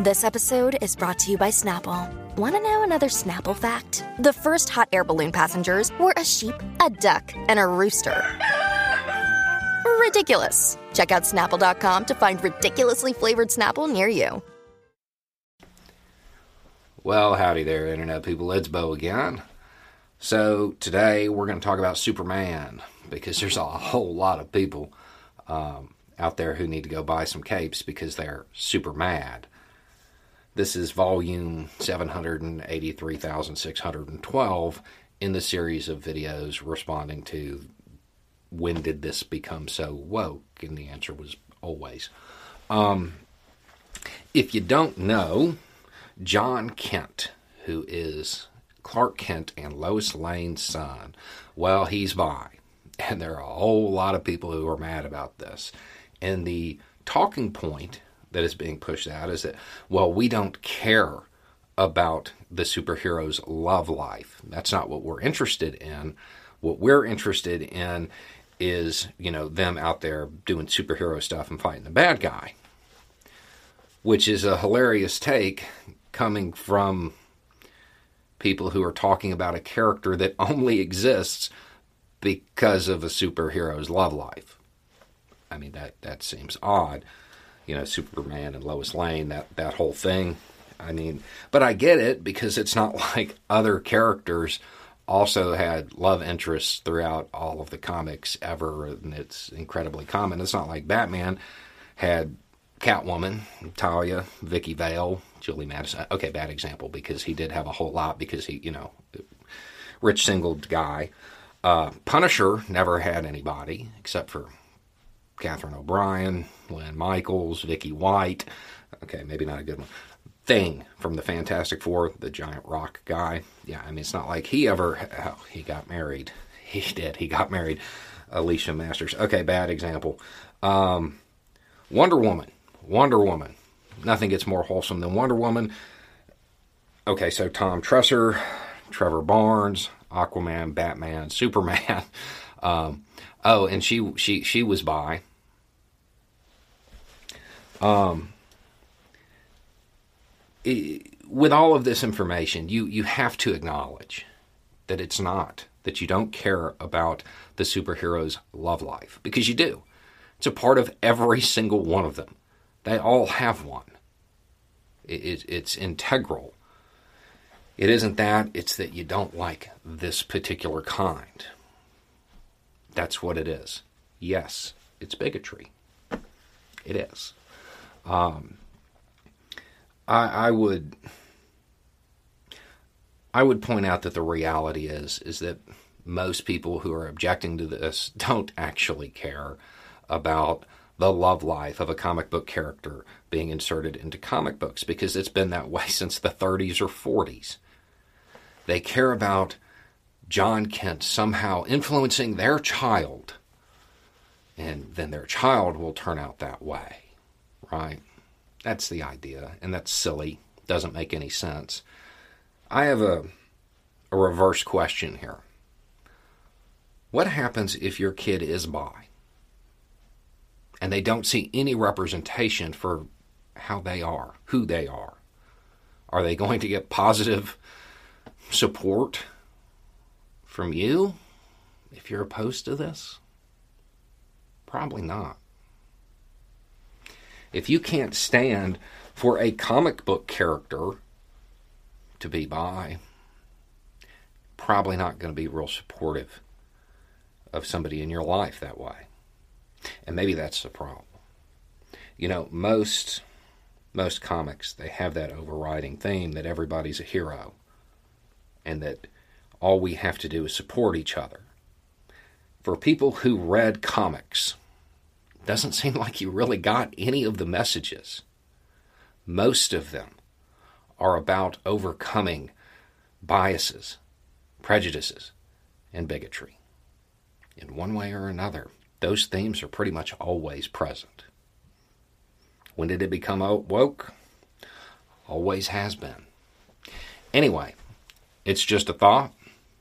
This episode is brought to you by Snapple. Want to know another Snapple fact? The first hot air balloon passengers were a sheep, a duck, and a rooster. Ridiculous. Check out snapple.com to find ridiculously flavored Snapple near you. Well, howdy there, Internet people. It's Beau again. So, today we're going to talk about Superman because there's a whole lot of people um, out there who need to go buy some capes because they're super mad. This is volume 783,612 in the series of videos responding to when did this become so woke? And the answer was always. Um, if you don't know, Jon Kent, who is Clark Kent and Lois Lane's son, well, he's bi. And there are a whole lot of people who are mad about this. And the talking point that is being pushed out is that, well, we don't care about the superhero's love life. That's not what we're interested in. What we're interested in is, you know, them out there doing superhero stuff and fighting the bad guy, which is a hilarious take coming from people who are talking about a character that only exists because of a superhero's love life. I mean that that seems odd you know, Superman and Lois Lane, that, that whole thing. I mean, but I get it because it's not like other characters also had love interests throughout all of the comics ever, and it's incredibly common. It's not like Batman had Catwoman, Talia, Vicki Vale, Julie Madison. Okay, bad example because he did have a whole lot because he, you know, rich single guy. Uh, Punisher never had anybody except for Kathryn O'Brien, Lynn Michaels, Vicky White. Okay, maybe not a good one. Thing from the Fantastic Four, the giant rock guy. Yeah, I mean, it's not like he ever. Oh, he got married. He did. He got married. Alicia Masters. Okay, bad example. Um, Wonder Woman. Wonder Woman. Nothing gets more wholesome than Wonder Woman. Okay, so Tom Tresser, Trevor Barnes, Aquaman, Batman, Superman. Um, oh, and she she she was bi. Um, with all of this information, you, you have to acknowledge that it's not, that you don't care about the superhero's love life, because you do. It's a part of every single one of them. They all have one. It, it, it's integral. It isn't that, it's that you don't like this particular kind. That's what it is. Yes, it's bigotry. It is. Um, I, I would I would point out that the reality is is that most people who are objecting to this don't actually care about the love life of a comic book character being inserted into comic books because it's been that way since the 30s or 40s. They care about Jon Kent somehow influencing their child, and then their child will turn out that way right? That's the idea, and that's silly. Doesn't make any sense. I have a, a reverse question here. What happens if your kid is bi and they don't see any representation for how they are, who they are? Are they going to get positive support from you if you're opposed to this? Probably not. If you can't stand for a comic book character to be bi, probably not going to be real supportive of somebody in your life that way. And maybe that's the problem. You know, most most comics they have that overriding theme that everybody's a hero and that all we have to do is support each other. For people who read comics, doesn't seem like you really got any of the messages. Most of them are about overcoming biases, prejudices, and bigotry. In one way or another, those themes are pretty much always present. When did it become woke? Always has been. Anyway, it's just a thought.